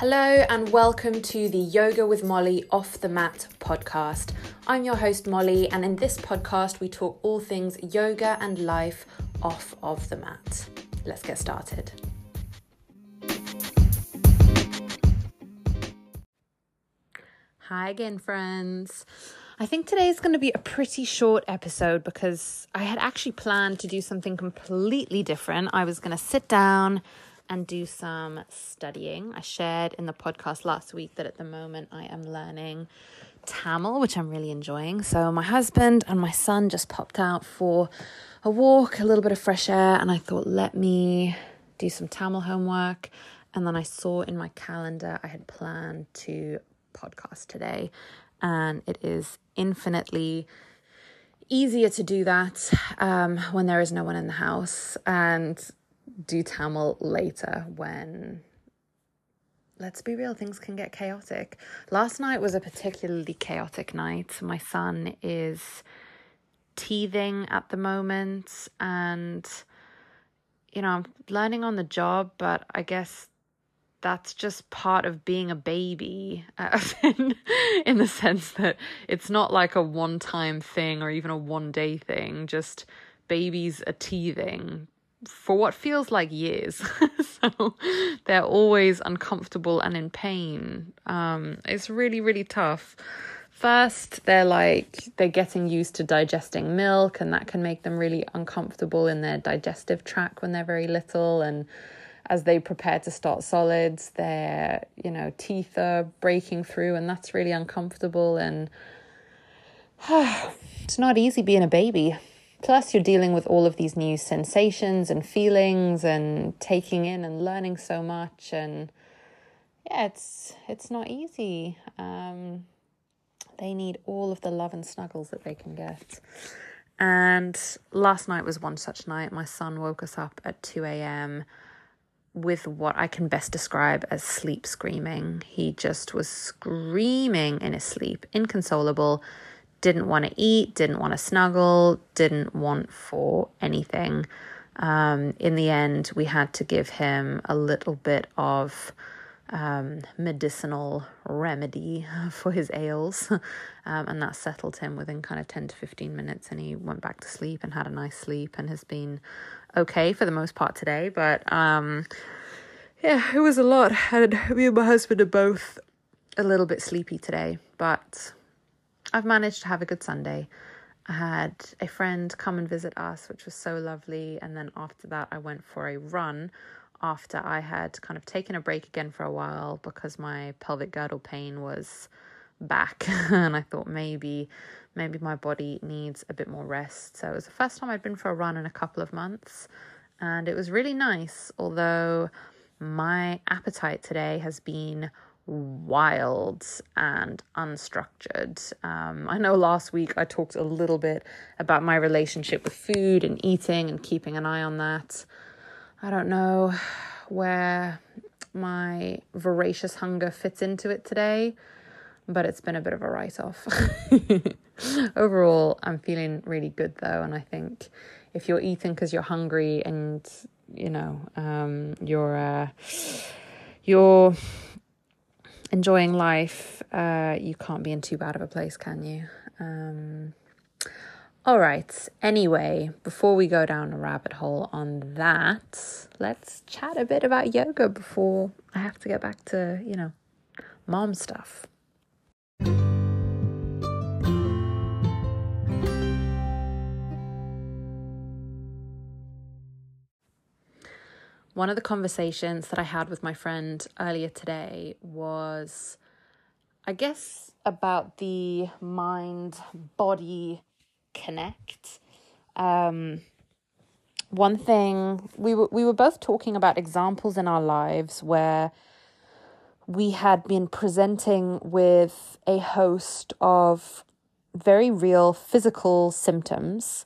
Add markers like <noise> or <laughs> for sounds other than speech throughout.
Hello, and welcome to the Yoga with Molly Off the Mat podcast. I'm your host, Molly, and in this podcast, we talk all things yoga and life off of the mat. Let's get started. Hi again, friends. I think today is going to be a pretty short episode because I had actually planned to do something completely different. I was going to sit down and do some studying. I shared in the podcast last week that at the moment I am learning Tamil, which I'm really enjoying. So my husband and my son just popped out for a walk, a little bit of fresh air, and I thought, let me do some Tamil homework. And then I saw in my calendar I had planned to podcast today, and it is infinitely easier to do that um, when there is no one in the house. And do Tamil later when let's be real, things can get chaotic. Last night was a particularly chaotic night. My son is teething at the moment, and you know, I'm learning on the job, but I guess that's just part of being a baby uh, <laughs> in, the sense that it's not like a one time thing or even a one day thing. Just babies are teething for what feels like years. <laughs> so they're always uncomfortable and in pain. Um, it's really, really tough. First, they're like, they're getting used to digesting milk, and that can make them really uncomfortable in their digestive tract when they're very little. And as they prepare to start solids, their, you know, teeth are breaking through, and that's really uncomfortable. And <sighs> it's not easy being a baby. Plus, you're dealing with all of these new sensations and feelings and taking in and learning so much. And yeah, it's, it's not easy. Um, they need all of the love and snuggles that they can get. And last night was one such night. My son woke us up at 2 a.m. with what I can best describe as sleep screaming. He just was screaming in his sleep, inconsolable didn't want to eat, didn't want to snuggle, didn't want for anything. Um, in the end, we had to give him a little bit of um, medicinal remedy <laughs> for his ails, um, and that settled him within kind of 10 to 15 minutes. And he went back to sleep and had a nice sleep and has been okay for the most part today. But um, yeah, it was a lot. And me and my husband are both a little bit sleepy today, but I've managed to have a good Sunday. I had a friend come and visit us, which was so lovely. And then after that, I went for a run after I had kind of taken a break again for a while because my pelvic girdle pain was back. <laughs> and I thought maybe, maybe my body needs a bit more rest. So it was the first time I'd been for a run in a couple of months. And it was really nice, although my appetite today has been wild and unstructured. Um, I know last week I talked a little bit about my relationship with food and eating and keeping an eye on that. I don't know where my voracious hunger fits into it today, but it's been a bit of a write off. <laughs> Overall, I'm feeling really good though, and I think if you're eating because you're hungry and you know um, you're uh, you're enjoying life, uh, you can't be in too bad of a place, can you? Um, all right. Anyway, before we go down a rabbit hole on that, let's chat a bit about yoga before I have to get back to, you know, mom stuff. One of the conversations that I had with my friend earlier today was, I guess, about the mind body connect. Um, one thing we were we were both talking about examples in our lives where we had been presenting with a host of very real physical symptoms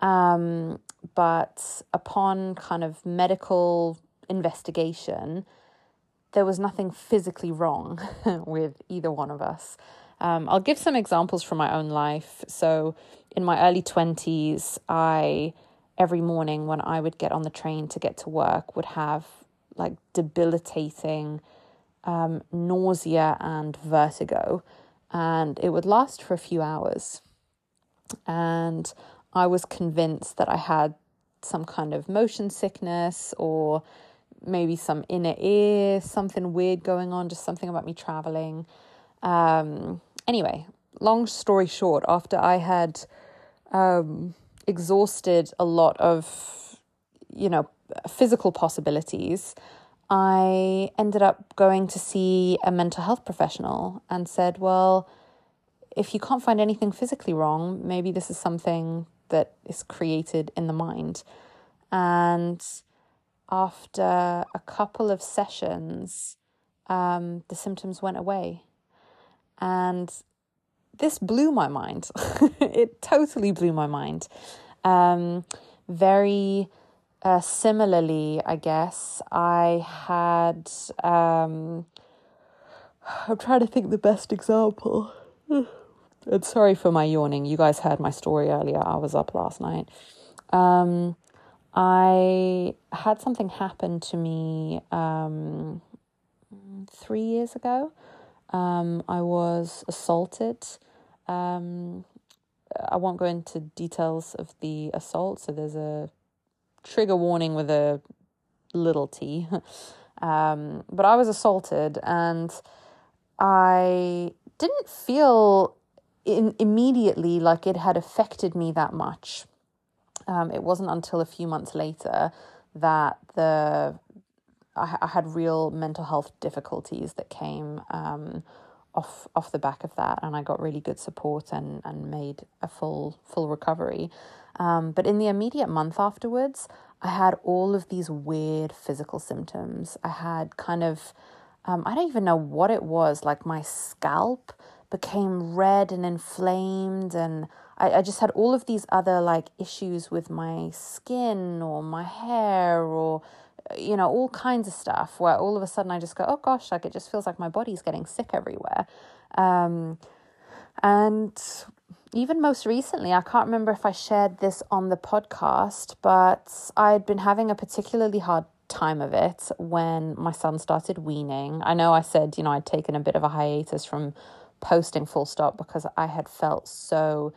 um, but upon kind of medical investigation, there was nothing physically wrong <laughs> with either one of us. Um, I'll give some examples from my own life. So, in my early 20s, I, every morning when I would get on the train to get to work, would have like debilitating um, nausea and vertigo, and it would last for a few hours. And I was convinced that I had some kind of motion sickness or maybe some inner ear, something weird going on, just something about me traveling. Um, anyway, long story short, after I had um, exhausted a lot of, you know, physical possibilities, I ended up going to see a mental health professional and said, well, if you can't find anything physically wrong, maybe this is something that is created in the mind. And after a couple of sessions, um, the symptoms went away. And this blew my mind. <laughs> it totally blew my mind. Um, very uh, similarly, I guess, I had. Um, <sighs> I'm trying to think the best example. <sighs> <laughs> and sorry for my yawning. You guys heard my story earlier. I was up last night. Um, I had something happen to me um, three years ago. Um, I was assaulted. Um, I won't go into details of the assault, so there's a trigger warning with a little t. <laughs> um, but I was assaulted, and I didn't feel in, immediately like it had affected me that much. Um, it wasn't until a few months later that the I, I had real mental health difficulties that came um, off off the back of that, and I got really good support and and made a full full recovery. Um, but in the immediate month afterwards, I had all of these weird physical symptoms. I had kind of um, I don't even know what it was. Like my scalp became red and inflamed, and I, I just had all of these other like issues with my skin or my hair or you know, all kinds of stuff where all of a sudden I just go, oh gosh, like it just feels like my body's getting sick everywhere. Um, and even most recently, I can't remember if I shared this on the podcast, but I had been having a particularly hard time of it when my son started weaning. I know I said, you know, I'd taken a bit of a hiatus from posting full stop because I had felt so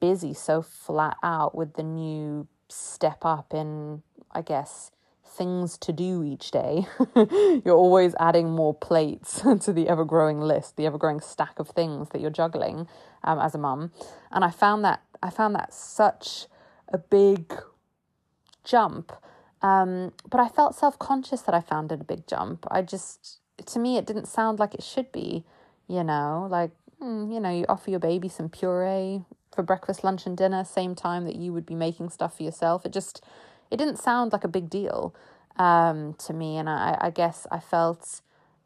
busy, so flat out with the new step up in, I guess, things to do each day. <laughs> you're always adding more plates <laughs> to the ever growing list, the ever growing stack of things that you're juggling um, as a mum. And I found that I found that such a big jump um, but I felt self conscious that I found it a big jump. I just, to me, it didn't sound like it should be, you know, like, mm, you know, you offer your baby some puree for breakfast, lunch, and dinner, same time that you would be making stuff for yourself. It just, it didn't sound like a big deal um, to me. And I, I guess I felt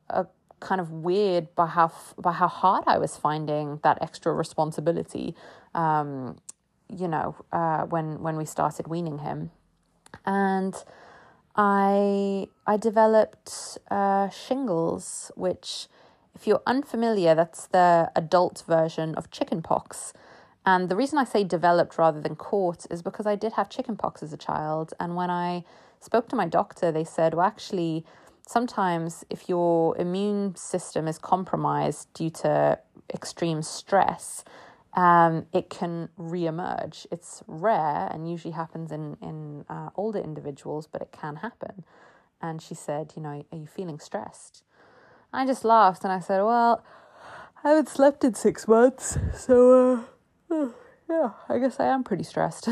a kind of weird by how by how hard I was finding that extra responsibility. Um, you know, uh, when when we started weaning him and I I developed uh, shingles, which, if you're unfamiliar, that's the adult version of chickenpox. And the reason I say developed rather than caught is because I did have chickenpox as a child, and when I spoke to my doctor, they said, well, actually, sometimes if your immune system is compromised due to extreme stress, um, it can reemerge. It's rare and usually happens in in uh, older individuals, but it can happen. And she said, "You know, are you feeling stressed?" I just laughed and I said, "Well, I haven't slept in six months, so uh, yeah, I guess I am pretty stressed."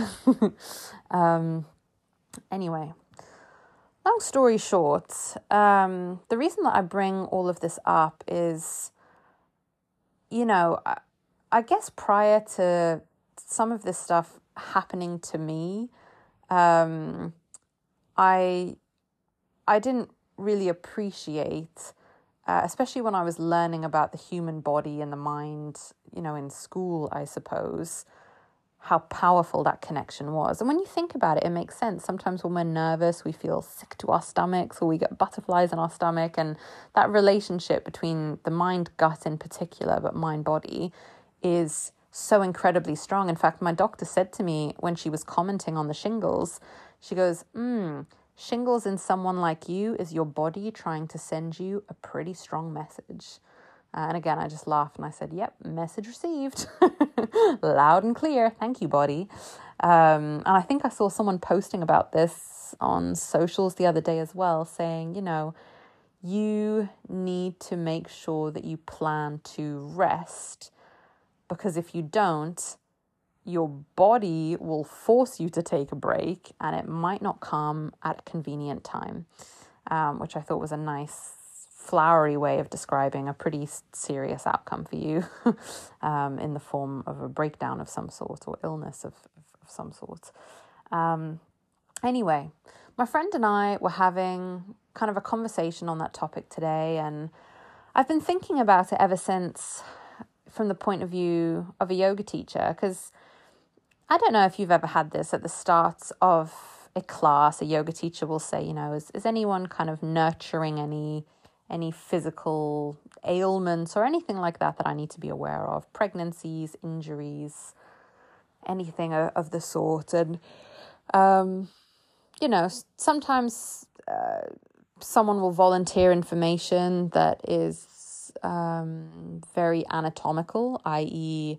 <laughs> um, anyway, long story short, um, the reason that I bring all of this up is, you know. I, I guess prior to some of this stuff happening to me, um, I I didn't really appreciate, uh, especially when I was learning about the human body and the mind, you know, in school, I suppose, how powerful that connection was. And when you think about it, it makes sense. Sometimes when we're nervous, we feel sick to our stomachs or we get butterflies in our stomach. And that relationship between the mind gut in particular, but mind body, is so incredibly strong. In fact, my doctor said to me when she was commenting on the shingles, she goes, hmm, Shingles in someone like you is your body trying to send you a pretty strong message. Uh, and again, I just laughed and I said, Yep, message received. <laughs> Loud and clear. Thank you, body. Um, and I think I saw someone posting about this on socials the other day as well, saying, you know, you need to make sure that you plan to rest because if you don't, your body will force you to take a break and it might not come at a convenient time, um, which I thought was a nice, flowery way of describing a pretty serious outcome for you <laughs> um, in the form of a breakdown of some sort or illness of, of some sort. Um, anyway, my friend and I were having kind of a conversation on that topic today, and I've been thinking about it ever since from the point of view of a yoga teacher because I don't know if you've ever had this at the start of a class. A yoga teacher will say, you know, is, is anyone kind of nurturing any any physical ailments or anything like that that I need to be aware of? Pregnancies, injuries, anything of, the sort. And, um, you know, sometimes uh, someone will volunteer information that is um, very anatomical, i.e.,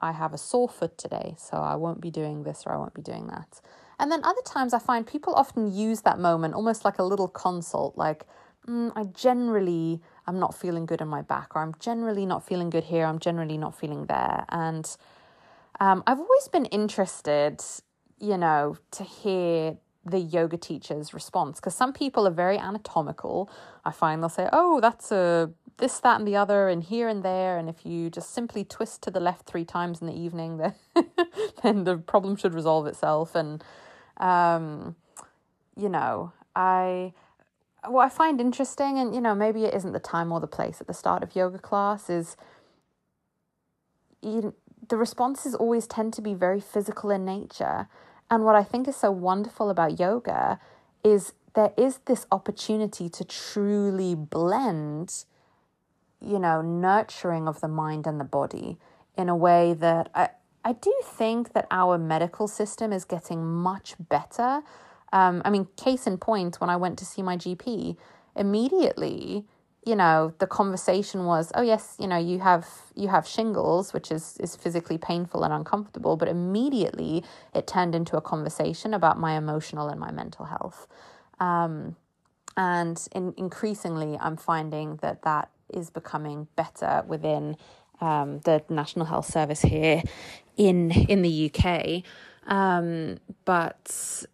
I have a sore foot today, so I won't be doing this or I won't be doing that. And then other times I find people often use that moment almost like a little consult, like, mm, I generally I'm not feeling good in my back, or I'm generally not feeling good here, I'm generally not feeling there. And um, I've always been interested, you know, to hear the yoga teacher's response because some people are very anatomical. I find they'll say, "Oh, that's a this, that, and the other, and here and there." And if you just simply twist to the left three times in the evening, <laughs> then then the problem should resolve itself. And um, you know, I what I find interesting, and you know, maybe it isn't the time or the place at the start of yoga class is. You, the responses always tend to be very physical in nature and what I think is so wonderful about yoga is there is this opportunity to truly blend, you know, nurturing of the mind and the body in a way that I, I do think that our medical system is getting much better. Um, I mean, case in point, when I went to see my GP, immediately you know the conversation was oh yes you know you have you have shingles which is is physically painful and uncomfortable but immediately it turned into a conversation about my emotional and my mental health um, and in, increasingly i'm finding that that is becoming better within um, the national health service here in in the uk um, but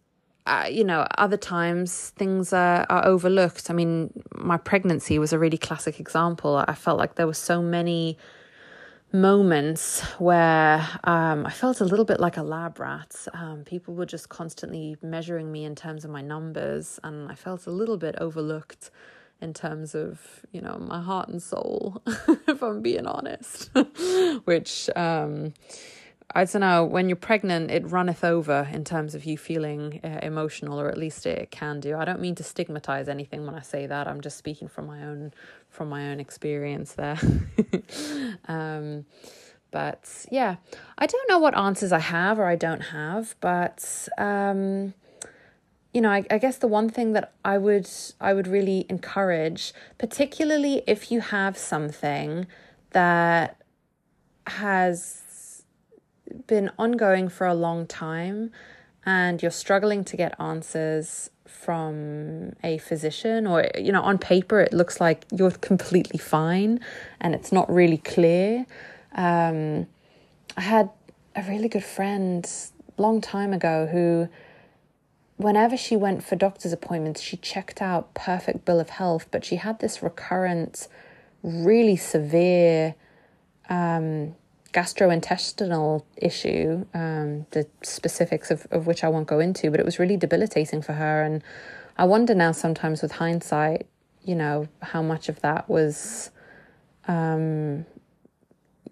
uh, you know, other times things are, are overlooked. I mean, my pregnancy was a really classic example. I felt like there were so many moments where um, I felt a little bit like a lab rat. Um, people were just constantly measuring me in terms of my numbers, and I felt a little bit overlooked in terms of you know my heart and soul, <laughs> if I'm being honest. <laughs> Which um, I don't know, when you're pregnant, it runneth over in terms of you feeling uh, emotional, or at least it can do. I don't mean to stigmatize anything when I say that. I'm just speaking from my own from my own experience there. <laughs> um, but yeah, I don't know what answers I have or I don't have, but um, you know, I, I guess the one thing that I would I would really encourage, particularly if you have something that has been ongoing for a long time and you're struggling to get answers from a physician or you know on paper it looks like you're completely fine and it's not really clear. Um, i had a really good friend long time ago who whenever she went for doctor's appointments she checked out perfect bill of health but she had this recurrent really severe um, gastrointestinal issue, um, the specifics of, of which I won't go into, but it was really debilitating for her. And I wonder now sometimes with hindsight, you know, how much of that was, um,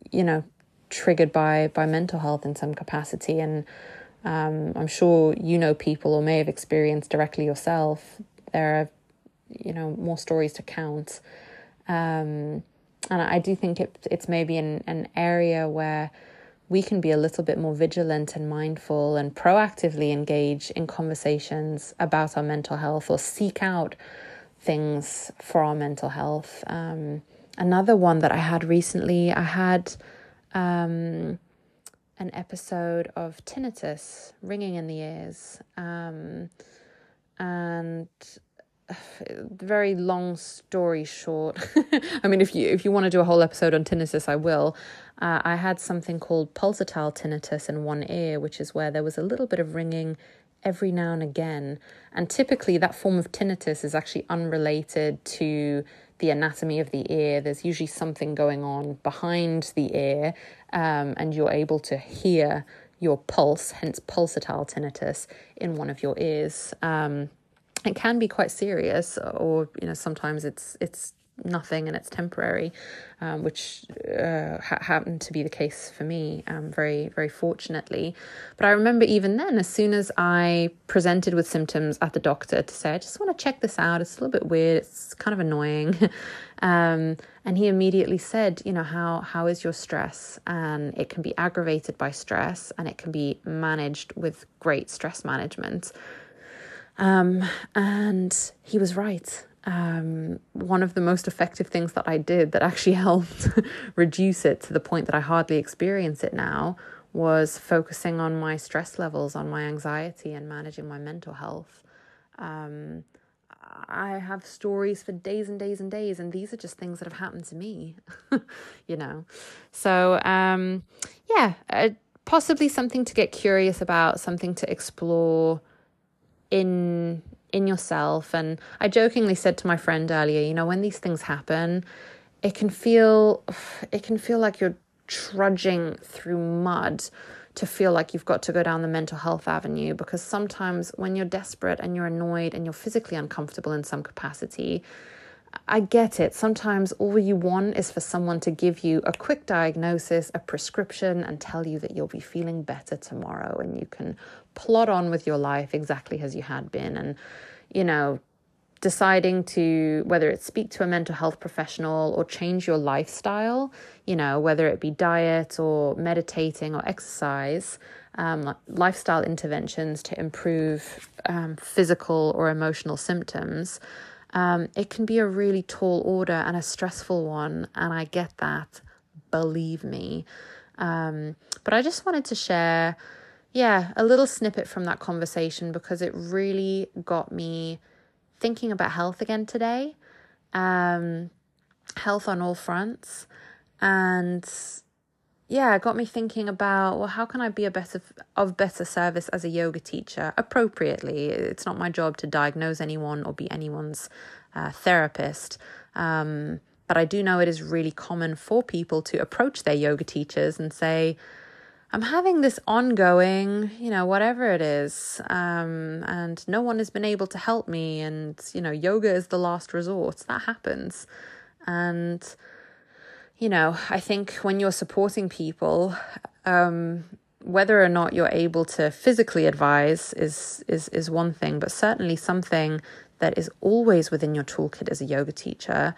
you know, triggered by, by mental health in some capacity. And um, I'm sure you know people or may have experienced directly yourself. There are, you know, more stories to count. Um, and I do think it, it's maybe an, an area where we can be a little bit more vigilant and mindful and proactively engage in conversations about our mental health or seek out things for our mental health. Um, another one that I had recently, I had um, an episode of tinnitus, ringing in the ears. Um, and very long story short <laughs> i mean if you if you want to do a whole episode on tinnitus i will uh, i had something called pulsatile tinnitus in one ear which is where there was a little bit of ringing every now and again and typically that form of tinnitus is actually unrelated to the anatomy of the ear there's usually something going on behind the ear um, and you're able to hear your pulse hence pulsatile tinnitus in one of your ears. Um, it can be quite serious or you know sometimes it's it's nothing and it's temporary um, which uh, ha- happened to be the case for me um, very very fortunately. But i remember even then as soon as i presented with symptoms at the doctor to say i just want to check this out. It's a little bit weird. It's kind of annoying. <laughs> Um, and he immediately said you know how how is your stress? And it can be aggravated by stress and it can be managed with great stress management. Um, and he was right. Um, one of the most effective things that I did that actually <laughs> helped reduce it to the point that I hardly experience it now was focusing on my stress levels, on my anxiety, and managing my mental health. Um, I have stories for days and days and days, and these are just things that have happened to me, <laughs> you know. So, um, yeah, uh, possibly something to get curious about, something to explore in in yourself and i jokingly said to my friend earlier you know when these things happen it can feel <sighs> it can feel like you're trudging through mud to feel like you've got to go down the mental health avenue because sometimes when you're desperate and you're annoyed and you're physically uncomfortable in some capacity I get it. Sometimes all you want is for someone to give you a quick diagnosis, a prescription, and tell you that you'll be feeling better tomorrow and you can plod on with your life exactly as you had been. And, you know, deciding to whether it's speak to a mental health professional or change your lifestyle, you know, whether it be diet or meditating or exercise, um, lifestyle interventions to improve um, physical or emotional symptoms um, it can be a really tall order and a stressful one, and I get that, believe me. Um, but I just wanted to share, yeah, a little snippet from that conversation because it really got me thinking about health again today, um, health on all fronts, and yeah, it got me thinking about well, how can I be a better of better service as a yoga teacher appropriately? It's not my job to diagnose anyone or be anyone's uh, therapist. Um, but I do know it is really common for people to approach their yoga teachers and say, I'm having this ongoing, you know, whatever it is, um, and no one has been able to help me, and, you know, yoga is the last resort. That happens. And you know, I think when you're supporting people, um, whether or not you're able to physically advise is is is one thing, but certainly something that is always within your toolkit as a yoga teacher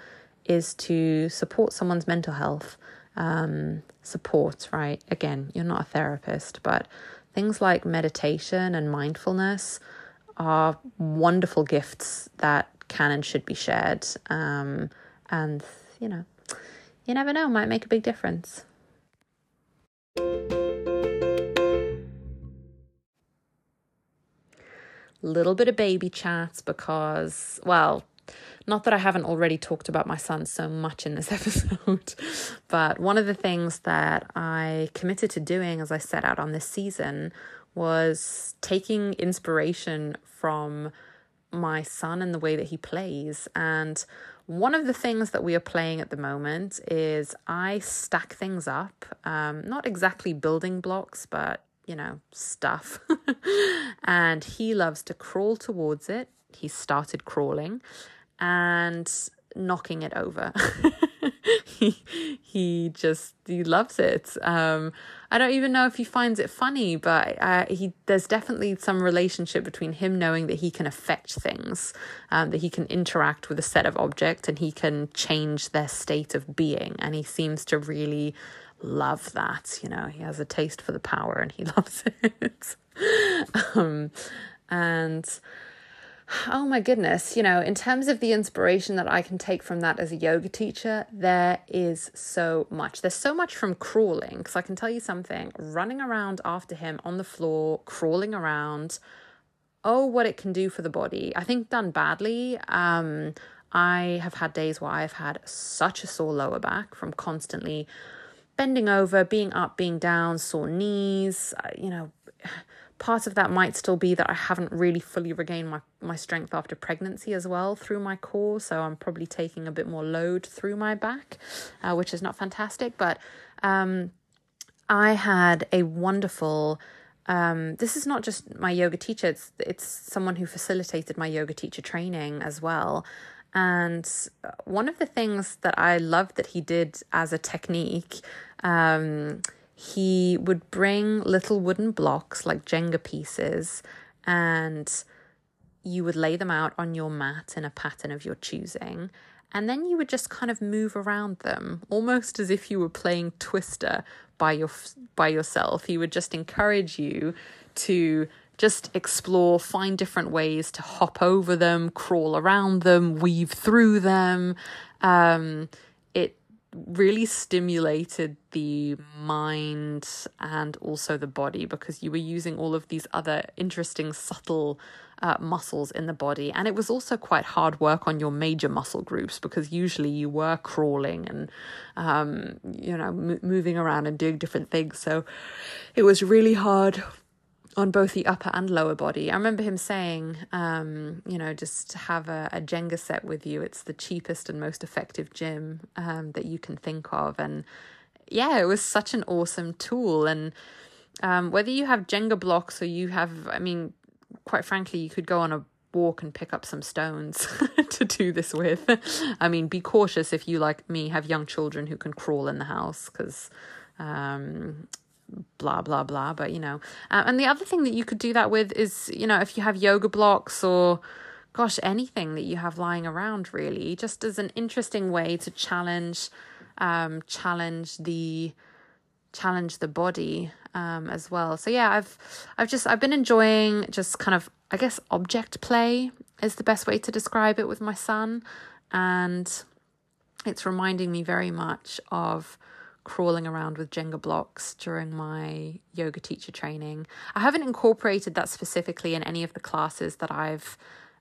is to support someone's mental health. Um, support, right? Again, you're not a therapist, but things like meditation and mindfulness are wonderful gifts that can and should be shared. Um, and you know, you never know, might make a big difference. Little bit of baby chats because, well, not that I haven't already talked about my son so much in this <laughs> episode, but one of the things that I committed to doing as I set out on this season was taking inspiration from my son and the way that he plays. And one of the things that we are playing at the moment is I stack things up, um, not exactly building blocks, but you know, stuff. <laughs> and he loves to crawl towards it. He started crawling and knocking it over. <laughs> he he just he loves it. Um, I don't even know if he finds it funny, but uh, he there's definitely some relationship between him knowing that he can affect things, um, that he can interact with a set of objects and he can change their state of being, and he seems to really love that. You know, he has a taste for the power and he <laughs> loves it. um, and oh my goodness, you know, in terms of the inspiration that I can take from that as a yoga teacher, there is so much. There's so much from crawling, because I can tell you something running around after him on the floor, crawling around. Oh, what it can do for the body. I think done badly. Um, I have had days where I've had such a sore lower back from constantly bending over, being up, being down, sore knees, uh, you know part of that might still be that I haven't really fully regained my, my strength after pregnancy as well through my core. So I'm probably taking a bit more load through my back, uh, which is not fantastic. But um, I had a wonderful. Um, this is not just my yoga teacher, it's, it's someone who facilitated my yoga teacher training as well. And one of the things that I loved that he did as a technique um, he would bring little wooden blocks like Jenga pieces and you would lay them out on your mat in a pattern of your choosing. And then you would just kind of move around them, almost as if you were playing Twister by your by yourself. He would just encourage you to just explore, find different ways to hop over them, crawl around them, weave through them. Um, really stimulated the mind and also the body because you were using all of these other interesting, subtle uh, muscles in the body. And it was also quite hard work on your major muscle groups because usually you were crawling and, um, you know, m- moving around and doing different things. So it was really hard on both the upper and lower body. I remember him saying, um, you know, just have a, a, Jenga set with you. It's the cheapest and most effective gym um, that you can think of. And yeah, it was such an awesome tool. And um, whether you have Jenga blocks or you have, I mean, quite frankly, you could go on a walk and pick up some stones <laughs> to do this with. I mean, be cautious if you, like me, have young children who can crawl in the house because um, blah blah blah but you know. Uh, and the other thing that you could do that with is you know if you have yoga blocks or gosh anything that you have lying around really just as an interesting way to challenge um challenge the challenge the body um as well. So yeah i've i've just i've been enjoying just kind of i guess object play is the best way to describe it with my son. And it's reminding me very much of crawling around with Jenga blocks during my yoga teacher training. I haven't incorporated that specifically in any of the classes that I've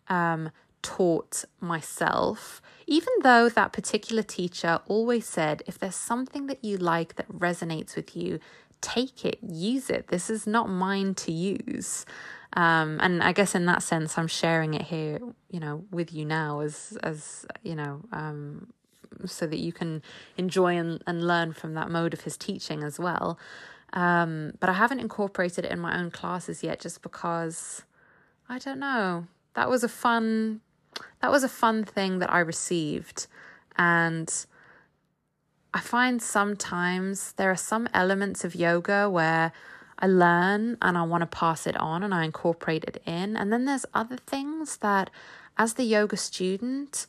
um, taught myself, even though that particular teacher always said if there's something that you like that resonates with you, take it, use it. This is not mine to use. Um, and I guess in that sense, I'm sharing it here, you know, with you now as as you know, um, so that you can enjoy and, and learn from that mode of his teaching as well. Um, but I haven't incorporated it in my own classes yet just because I don't know. That was a fun that was a fun thing that I received and I find sometimes there are some elements of yoga where I learn and I want to pass it on and I incorporate it in. And then there's other things that, as the yoga student,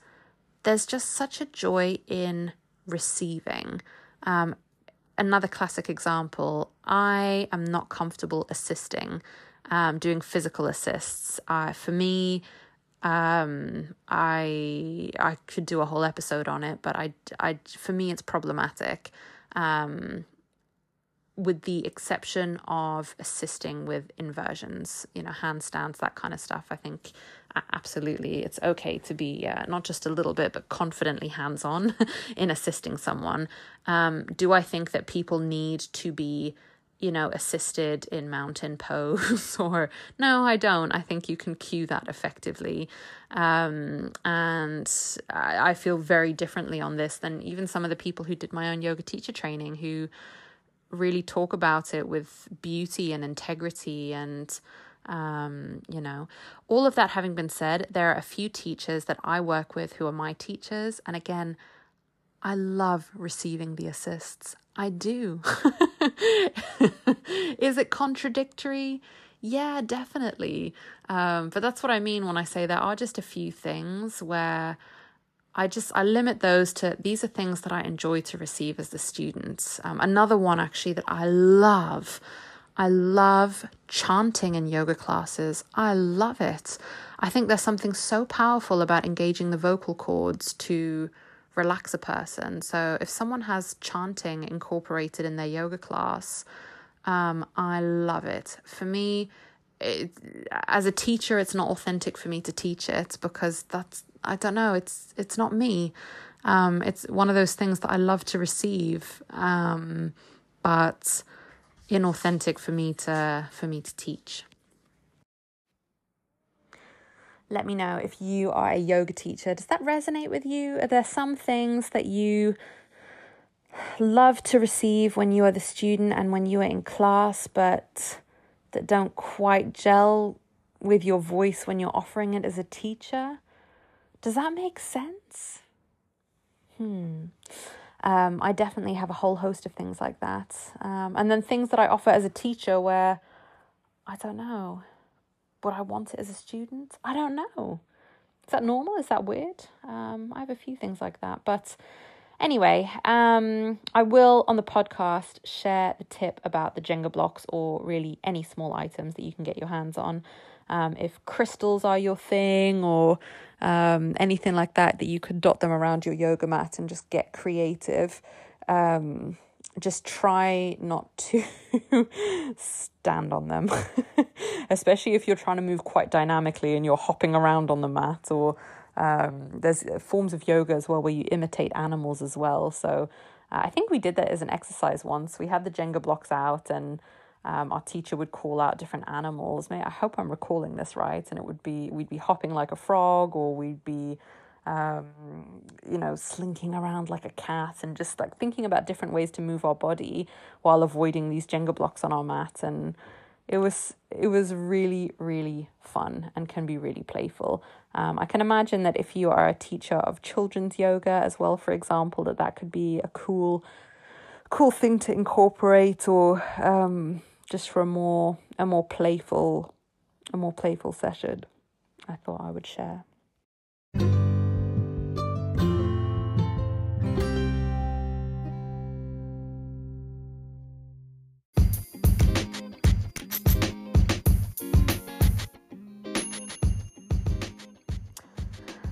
there's just such a joy in receiving. Um, another classic example I am not comfortable assisting, um, doing physical assists. Uh, for me, um, I I could do a whole episode on it, but I, I for me it's problematic. Um, with the exception of assisting with inversions, you know, handstands, that kind of stuff. I think absolutely. It's okay to be uh, not just a little bit but confidently hands on <laughs> in assisting someone. Um, do i think that people need to be you know assisted in mountain <laughs> pose or no i don't. I think you can cue that effectively. Um, and I, I feel very differently on this than even some of the people who did my own yoga teacher training who really talk about it with beauty and integrity and um, you know, all of that having been said, there are a few teachers that I work with who are my teachers. And again, I love receiving the assists. I do. <laughs> Is it contradictory? Yeah, definitely. Um, but that's what I mean when I say there are just a few things where I just I limit those to these are things that I enjoy to receive as the students. Um, another one actually that I love, I love chanting in yoga classes. I love it. I think there's something so powerful about engaging the vocal cords to relax a person. So if someone has chanting incorporated in their yoga class, um, I love it. For me, it, as a teacher, it's not authentic for me to teach it because that's I don't know. It's it's not me. Um, it's one of those things that I love to receive, um, but inauthentic for me to for me to teach. Let me know if you are a yoga teacher. Does that resonate with you? Are there some things that you love to receive when you are the student and when you are in class, but that don't quite gel with your voice when you're offering it as a teacher? Does that make sense? Hmm. Um, I definitely have a whole host of things like that. Um, and then things that I offer as a teacher where I don't know. Would I want it as a student? I don't know. Is that normal? Is that weird? Um, I have a few things like that. But anyway, um, I will on the podcast share the tip about the Jenga blocks or really any small items that you can get your hands on. Um, if crystals are your thing or um, anything like that, that you could dot them around your yoga mat and just get creative. Um, just try not to <laughs> stand on them, <laughs> especially if you're trying to move quite dynamically and you're hopping around on the mat. Or um, there's forms of yoga as well where you imitate animals as well. So uh, I think we did that as an exercise once. We had the Jenga blocks out and um, our teacher would call out different animals. May I hope I'm recalling this right. And it would be we'd be hopping like a frog, or we'd be, um, you know, slinking around like a cat, and just like thinking about different ways to move our body while avoiding these Jenga blocks on our mat. And it was it was really really fun and can be really playful. Um, I can imagine that if you are a teacher of children's yoga as well, for example, that that could be a cool cool thing to incorporate or um, just for a more a more playful a more playful session I thought I would share.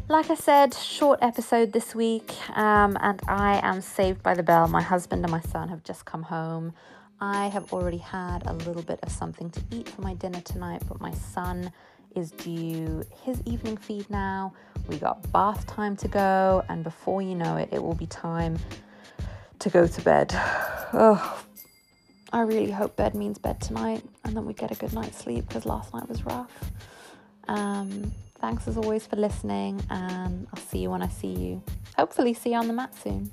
Like I said, short episode this week, um, and I am saved by the bell. My husband and my son have just come home. I have already had a little bit of something to eat for my dinner tonight, but my son is due his evening feed now. We got bath time to go, and before you know it, it will be time to go to bed. <sighs> Oh, I really hope bed means bed tonight and then we get a good night's sleep because last night was rough. Um, thanks as always for listening, and I'll see you when I see you. Hopefully, see you on the mat soon.